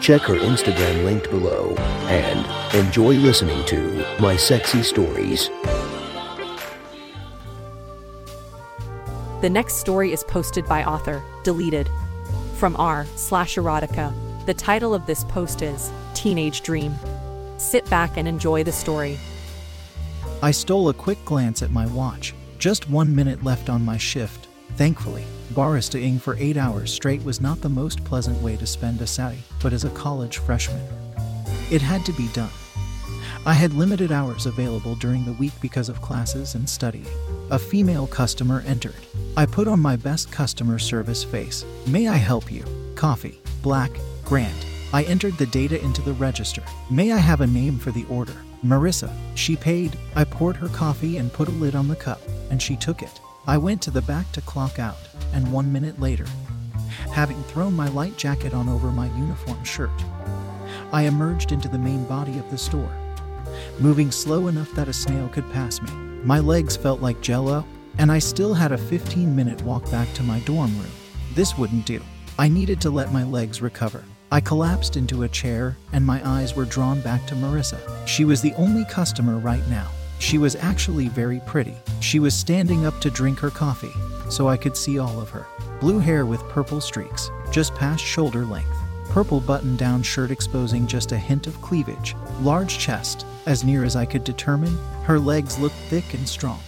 Check her Instagram linked below and enjoy listening to My Sexy Stories. The next story is posted by author, deleted. From r slash erotica. The title of this post is Teenage Dream. Sit back and enjoy the story. I stole a quick glance at my watch. Just one minute left on my shift. Thankfully, baristaing for eight hours straight was not the most pleasant way to spend a Saturday, but as a college freshman, it had to be done. I had limited hours available during the week because of classes and studying. A female customer entered. I put on my best customer service face. May I help you? Coffee. Black. Grande. I entered the data into the register. May I have a name for the order? Marissa. She paid. I poured her coffee and put a lid on the cup, and she took it. I went to the back to clock out, and one minute later, having thrown my light jacket on over my uniform shirt, I emerged into the main body of the store, moving slow enough that a snail could pass me. My legs felt like jello, and I still had a 15 minute walk back to my dorm room. This wouldn't do. I needed to let my legs recover. I collapsed into a chair, and my eyes were drawn back to Marissa. She was the only customer right now. She was actually very pretty. She was standing up to drink her coffee, so I could see all of her. Blue hair with purple streaks, just past shoulder length. Purple button down shirt exposing just a hint of cleavage. Large chest, as near as I could determine. Her legs looked thick and strong,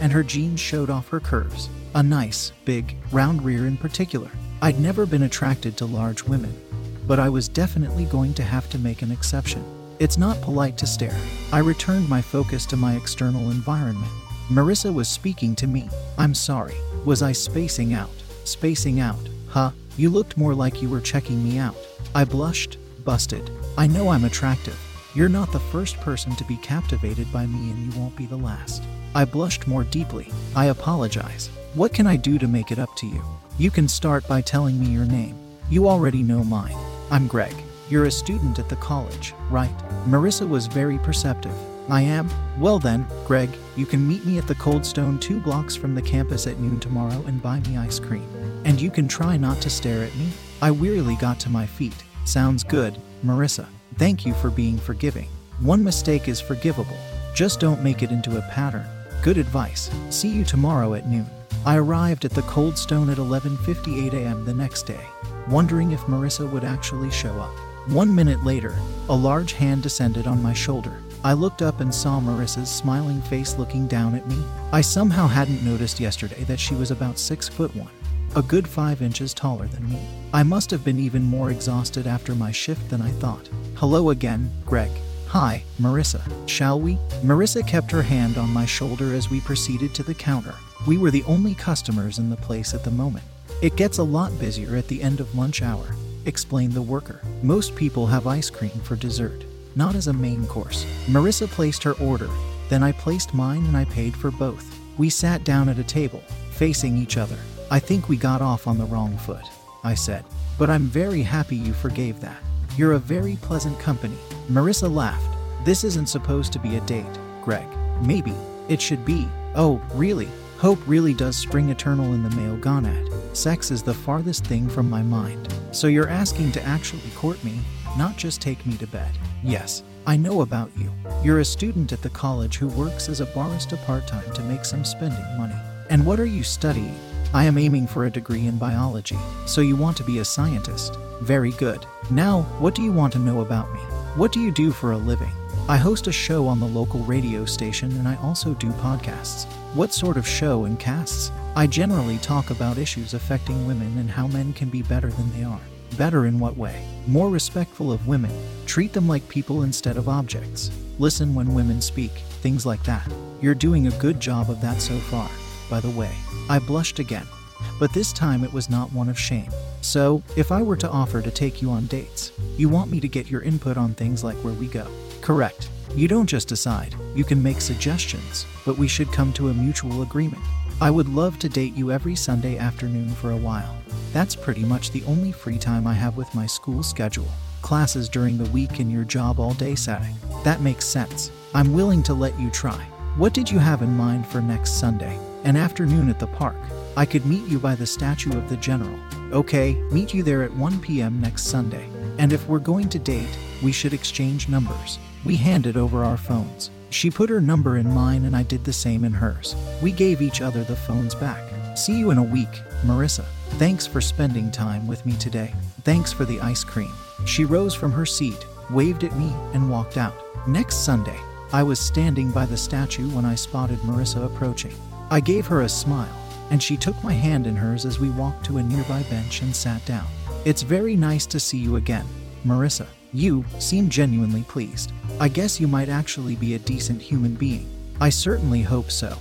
and her jeans showed off her curves. A nice, big, round rear in particular. I'd never been attracted to large women, but I was definitely going to have to make an exception. It's not polite to stare. I returned my focus to my external environment. Marissa was speaking to me. I'm sorry. Was I spacing out? Spacing out, huh? You looked more like you were checking me out. I blushed, busted. I know I'm attractive. You're not the first person to be captivated by me, and you won't be the last. I blushed more deeply. I apologize. What can I do to make it up to you? You can start by telling me your name. You already know mine. I'm Greg. You're a student at the college, right? Marissa was very perceptive. I am? Well then, Greg, you can meet me at the Cold Stone two blocks from the campus at noon tomorrow and buy me ice cream. And you can try not to stare at me. I wearily got to my feet. Sounds good, Marissa. Thank you for being forgiving. One mistake is forgivable. Just don't make it into a pattern. Good advice. See you tomorrow at noon. I arrived at the Cold Stone at 11:58 a.m. the next day, wondering if Marissa would actually show up. One minute later, a large hand descended on my shoulder. I looked up and saw Marissa's smiling face looking down at me. I somehow hadn't noticed yesterday that she was about six foot one, a good five inches taller than me. I must have been even more exhausted after my shift than I thought. Hello again, Greg. Hi, Marissa. Shall we? Marissa kept her hand on my shoulder as we proceeded to the counter. We were the only customers in the place at the moment. It gets a lot busier at the end of lunch hour, explained the worker. Most people have ice cream for dessert, not as a main course. Marissa placed her order, then I placed mine and I paid for both. We sat down at a table, facing each other. I think we got off on the wrong foot, I said, but I'm very happy you forgave that. You're a very pleasant company. Marissa laughed. This isn't supposed to be a date, Greg. Maybe. It should be. Oh, really? Hope really does spring eternal in the male gonad. Sex is the farthest thing from my mind. So you're asking to actually court me, not just take me to bed. Yes, I know about you. You're a student at the college who works as a barista part time to make some spending money. And what are you studying? I am aiming for a degree in biology. So you want to be a scientist? Very good. Now, what do you want to know about me? What do you do for a living? I host a show on the local radio station and I also do podcasts. What sort of show and casts? I generally talk about issues affecting women and how men can be better than they are. Better in what way? More respectful of women. Treat them like people instead of objects. Listen when women speak. Things like that. You're doing a good job of that so far, by the way. I blushed again. But this time it was not one of shame. So, if I were to offer to take you on dates, you want me to get your input on things like where we go. Correct. You don't just decide, you can make suggestions, but we should come to a mutual agreement. I would love to date you every Sunday afternoon for a while. That's pretty much the only free time I have with my school schedule. Classes during the week and your job all day Saturday. That makes sense. I'm willing to let you try. What did you have in mind for next Sunday? An afternoon at the park. I could meet you by the statue of the general. Okay, meet you there at 1 p.m. next Sunday. And if we're going to date, we should exchange numbers. We handed over our phones. She put her number in mine and I did the same in hers. We gave each other the phones back. See you in a week, Marissa. Thanks for spending time with me today. Thanks for the ice cream. She rose from her seat, waved at me, and walked out. Next Sunday, I was standing by the statue when I spotted Marissa approaching. I gave her a smile, and she took my hand in hers as we walked to a nearby bench and sat down. It's very nice to see you again, Marissa. You seem genuinely pleased. I guess you might actually be a decent human being. I certainly hope so.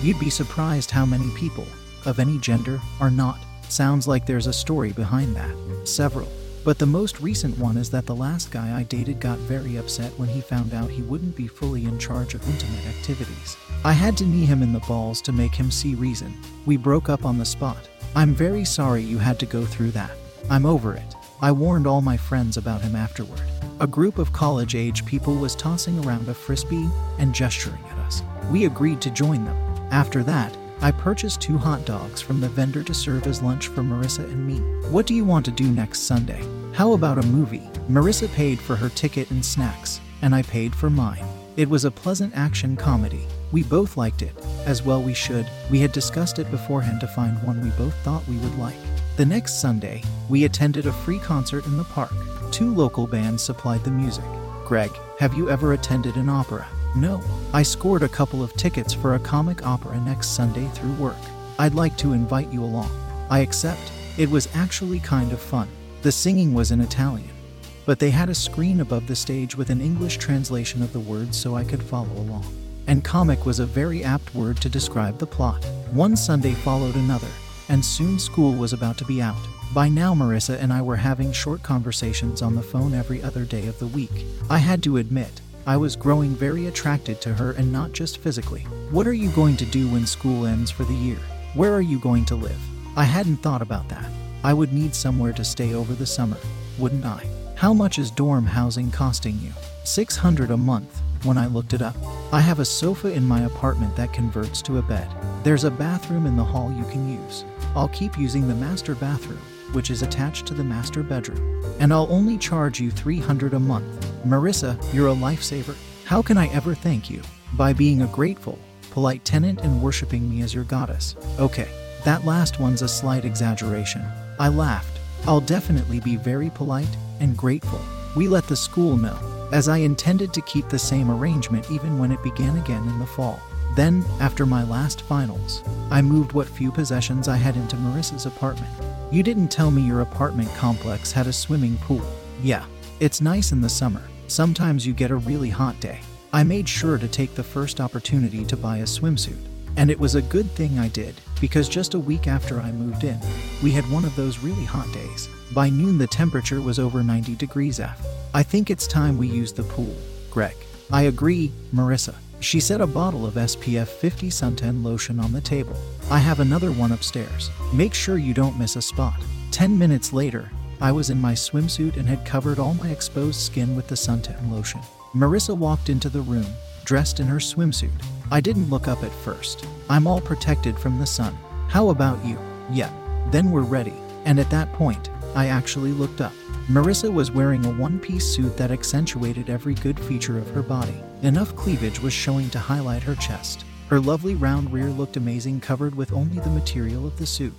You'd be surprised how many people, of any gender, are not. Sounds like there's a story behind that. Several. But the most recent one is that the last guy I dated got very upset when he found out he wouldn't be fully in charge of intimate activities. I had to knee him in the balls to make him see reason. We broke up on the spot. I'm very sorry you had to go through that. I'm over it. I warned all my friends about him afterward. A group of college age people was tossing around a frisbee and gesturing at us. We agreed to join them. After that, I purchased two hot dogs from the vendor to serve as lunch for Marissa and me. What do you want to do next Sunday? How about a movie? Marissa paid for her ticket and snacks, and I paid for mine. It was a pleasant action comedy. We both liked it, as well we should. We had discussed it beforehand to find one we both thought we would like. The next Sunday, we attended a free concert in the park. Two local bands supplied the music. Greg, have you ever attended an opera? No. I scored a couple of tickets for a comic opera next Sunday through work. I'd like to invite you along. I accept. It was actually kind of fun. The singing was in Italian, but they had a screen above the stage with an English translation of the words so I could follow along. And comic was a very apt word to describe the plot. One Sunday followed another, and soon school was about to be out. By now, Marissa and I were having short conversations on the phone every other day of the week. I had to admit, I was growing very attracted to her and not just physically. What are you going to do when school ends for the year? Where are you going to live? I hadn't thought about that. I would need somewhere to stay over the summer, wouldn't I? How much is dorm housing costing you? 600 a month when I looked it up. I have a sofa in my apartment that converts to a bed. There's a bathroom in the hall you can use. I'll keep using the master bathroom, which is attached to the master bedroom. And I'll only charge you 300 a month. Marissa, you're a lifesaver. How can I ever thank you? By being a grateful, polite tenant and worshiping me as your goddess. Okay, that last one's a slight exaggeration. I laughed. I'll definitely be very polite and grateful. We let the school know, as I intended to keep the same arrangement even when it began again in the fall. Then, after my last finals, I moved what few possessions I had into Marissa's apartment. You didn't tell me your apartment complex had a swimming pool. Yeah, it's nice in the summer. Sometimes you get a really hot day. I made sure to take the first opportunity to buy a swimsuit. And it was a good thing I did, because just a week after I moved in, we had one of those really hot days. By noon, the temperature was over 90 degrees F. I think it's time we use the pool, Greg. I agree, Marissa. She set a bottle of SPF 50 suntan lotion on the table. I have another one upstairs. Make sure you don't miss a spot. Ten minutes later, I was in my swimsuit and had covered all my exposed skin with the suntan lotion. Marissa walked into the room, dressed in her swimsuit. I didn't look up at first. I'm all protected from the sun. How about you? Yeah. Then we're ready. And at that point, I actually looked up. Marissa was wearing a one piece suit that accentuated every good feature of her body. Enough cleavage was showing to highlight her chest. Her lovely round rear looked amazing, covered with only the material of the suit.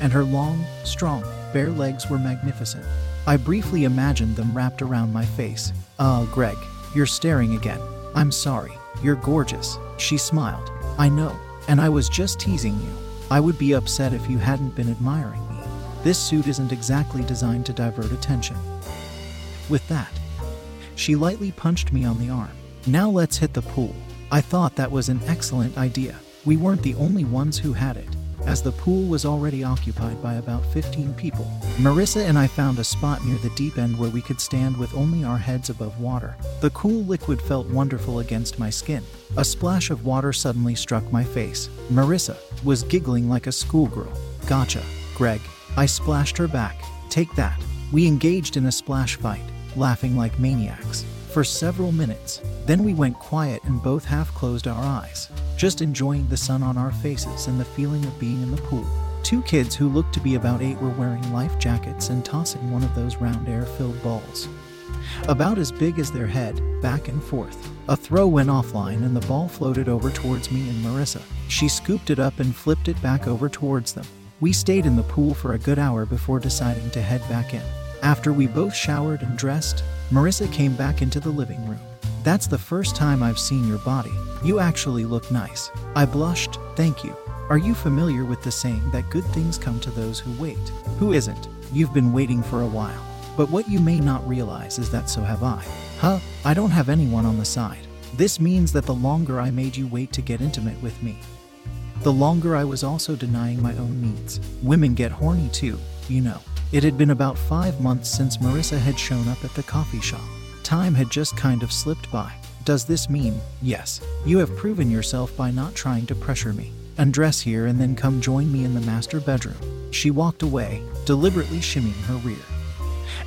And her long, strong, bare legs were magnificent. I briefly imagined them wrapped around my face. Oh, Greg, you're staring again. I'm sorry. You're gorgeous. She smiled. I know. And I was just teasing you. I would be upset if you hadn't been admiring. Me. This suit isn't exactly designed to divert attention. With that, she lightly punched me on the arm. Now let's hit the pool. I thought that was an excellent idea. We weren't the only ones who had it. As the pool was already occupied by about 15 people. Marissa and I found a spot near the deep end where we could stand with only our heads above water. The cool liquid felt wonderful against my skin. A splash of water suddenly struck my face. Marissa was giggling like a schoolgirl. Gotcha, Greg. I splashed her back. Take that. We engaged in a splash fight, laughing like maniacs for several minutes. Then we went quiet and both half closed our eyes, just enjoying the sun on our faces and the feeling of being in the pool. Two kids who looked to be about eight were wearing life jackets and tossing one of those round air filled balls. About as big as their head, back and forth. A throw went offline and the ball floated over towards me and Marissa. She scooped it up and flipped it back over towards them. We stayed in the pool for a good hour before deciding to head back in. After we both showered and dressed, Marissa came back into the living room. That's the first time I've seen your body. You actually look nice. I blushed, thank you. Are you familiar with the saying that good things come to those who wait? Who isn't? You've been waiting for a while. But what you may not realize is that so have I. Huh? I don't have anyone on the side. This means that the longer I made you wait to get intimate with me, the longer I was also denying my own needs. Women get horny too, you know. It had been about five months since Marissa had shown up at the coffee shop. Time had just kind of slipped by. Does this mean, yes, you have proven yourself by not trying to pressure me? Undress here and then come join me in the master bedroom. She walked away, deliberately shimmying her rear.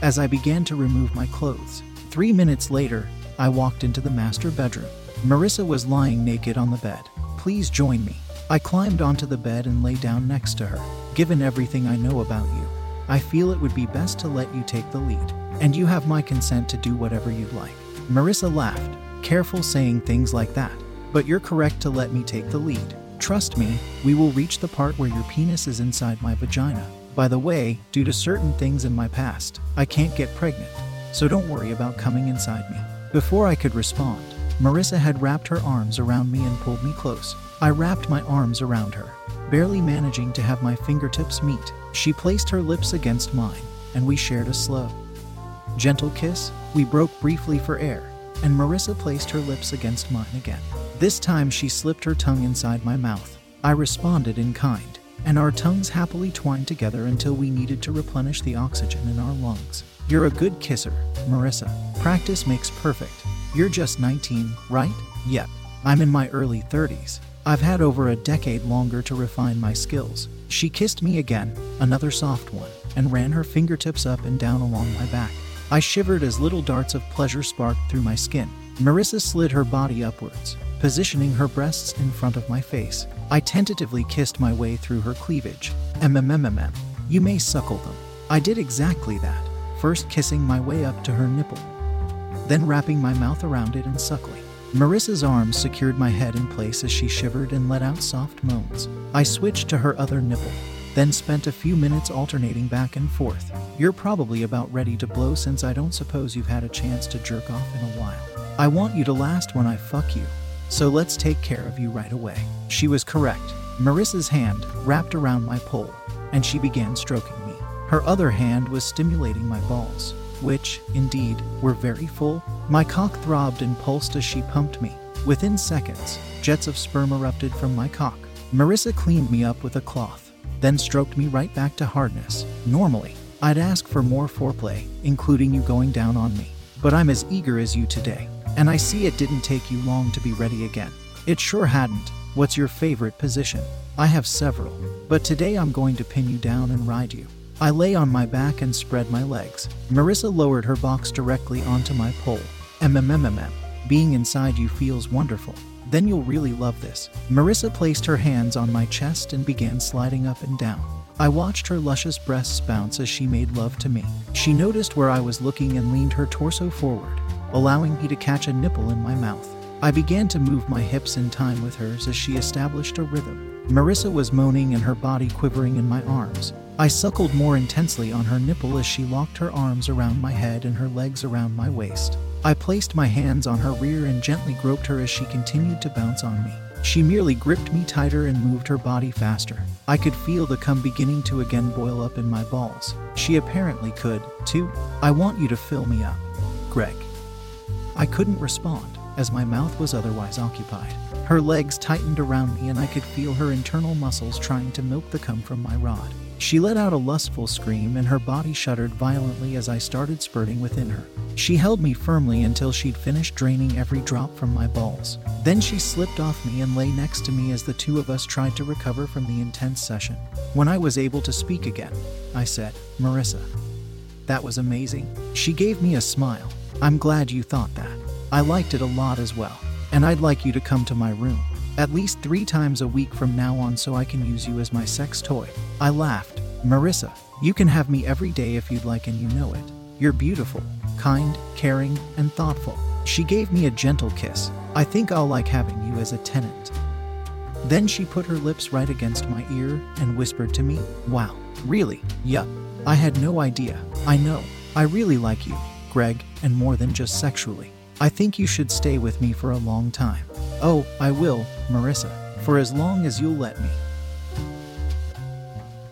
As I began to remove my clothes, three minutes later, I walked into the master bedroom. Marissa was lying naked on the bed. Please join me. I climbed onto the bed and lay down next to her. Given everything I know about you, I feel it would be best to let you take the lead, and you have my consent to do whatever you'd like. Marissa laughed, careful saying things like that. But you're correct to let me take the lead. Trust me, we will reach the part where your penis is inside my vagina. By the way, due to certain things in my past, I can't get pregnant, so don't worry about coming inside me. Before I could respond, Marissa had wrapped her arms around me and pulled me close. I wrapped my arms around her, barely managing to have my fingertips meet. She placed her lips against mine, and we shared a slow, gentle kiss. We broke briefly for air, and Marissa placed her lips against mine again. This time she slipped her tongue inside my mouth. I responded in kind, and our tongues happily twined together until we needed to replenish the oxygen in our lungs. You're a good kisser, Marissa. Practice makes perfect. You're just 19, right? Yep. I'm in my early 30s. I've had over a decade longer to refine my skills. She kissed me again, another soft one, and ran her fingertips up and down along my back. I shivered as little darts of pleasure sparked through my skin. Marissa slid her body upwards, positioning her breasts in front of my face. I tentatively kissed my way through her cleavage. MMMMM. You may suckle them. I did exactly that, first kissing my way up to her nipple, then wrapping my mouth around it and suckling. Marissa's arms secured my head in place as she shivered and let out soft moans. I switched to her other nipple, then spent a few minutes alternating back and forth. You're probably about ready to blow since I don't suppose you've had a chance to jerk off in a while. I want you to last when I fuck you, so let's take care of you right away. She was correct. Marissa's hand wrapped around my pole, and she began stroking me. Her other hand was stimulating my balls which, indeed, were very full. My cock throbbed and pulsed as she pumped me. Within seconds, jets of sperm erupted from my cock. Marissa cleaned me up with a cloth, then stroked me right back to hardness. Normally, I'd ask for more foreplay, including you going down on me. But I'm as eager as you today, and I see it didn't take you long to be ready again. It sure hadn't. What's your favorite position? I have several, but today I'm going to pin you down and ride you. I lay on my back and spread my legs. Marissa lowered her box directly onto my pole. MMMMM. Being inside you feels wonderful. Then you'll really love this. Marissa placed her hands on my chest and began sliding up and down. I watched her luscious breasts bounce as she made love to me. She noticed where I was looking and leaned her torso forward, allowing me to catch a nipple in my mouth. I began to move my hips in time with hers as she established a rhythm. Marissa was moaning and her body quivering in my arms. I suckled more intensely on her nipple as she locked her arms around my head and her legs around my waist. I placed my hands on her rear and gently groped her as she continued to bounce on me. She merely gripped me tighter and moved her body faster. I could feel the cum beginning to again boil up in my balls. She apparently could, too. I want you to fill me up. Greg. I couldn't respond. as my mouth was otherwise occupied. Her legs tightened around me, and I could feel her internal muscles trying to milk the cum from my rod. She let out a lustful scream, and her body shuddered violently as I started spurting within her. She held me firmly until she'd finished draining every drop from my balls. Then she slipped off me and lay next to me as the two of us tried to recover from the intense session. When I was able to speak again, I said, Marissa, that was amazing. She gave me a smile. I'm glad you thought that. I liked it a lot as well. And I'd like you to come to my room at least three times a week from now on so I can use you as my sex toy. I laughed. Marissa, you can have me every day if you'd like, and you know it. You're beautiful, kind, caring, and thoughtful. She gave me a gentle kiss. I think I'll like having you as a tenant. Then she put her lips right against my ear and whispered to me, Wow, really? Yup. I had no idea. I know. I really like you, Greg, and more than just sexually. I think you should stay with me for a long time. Oh, I will, Marissa, for as long as you'll let me.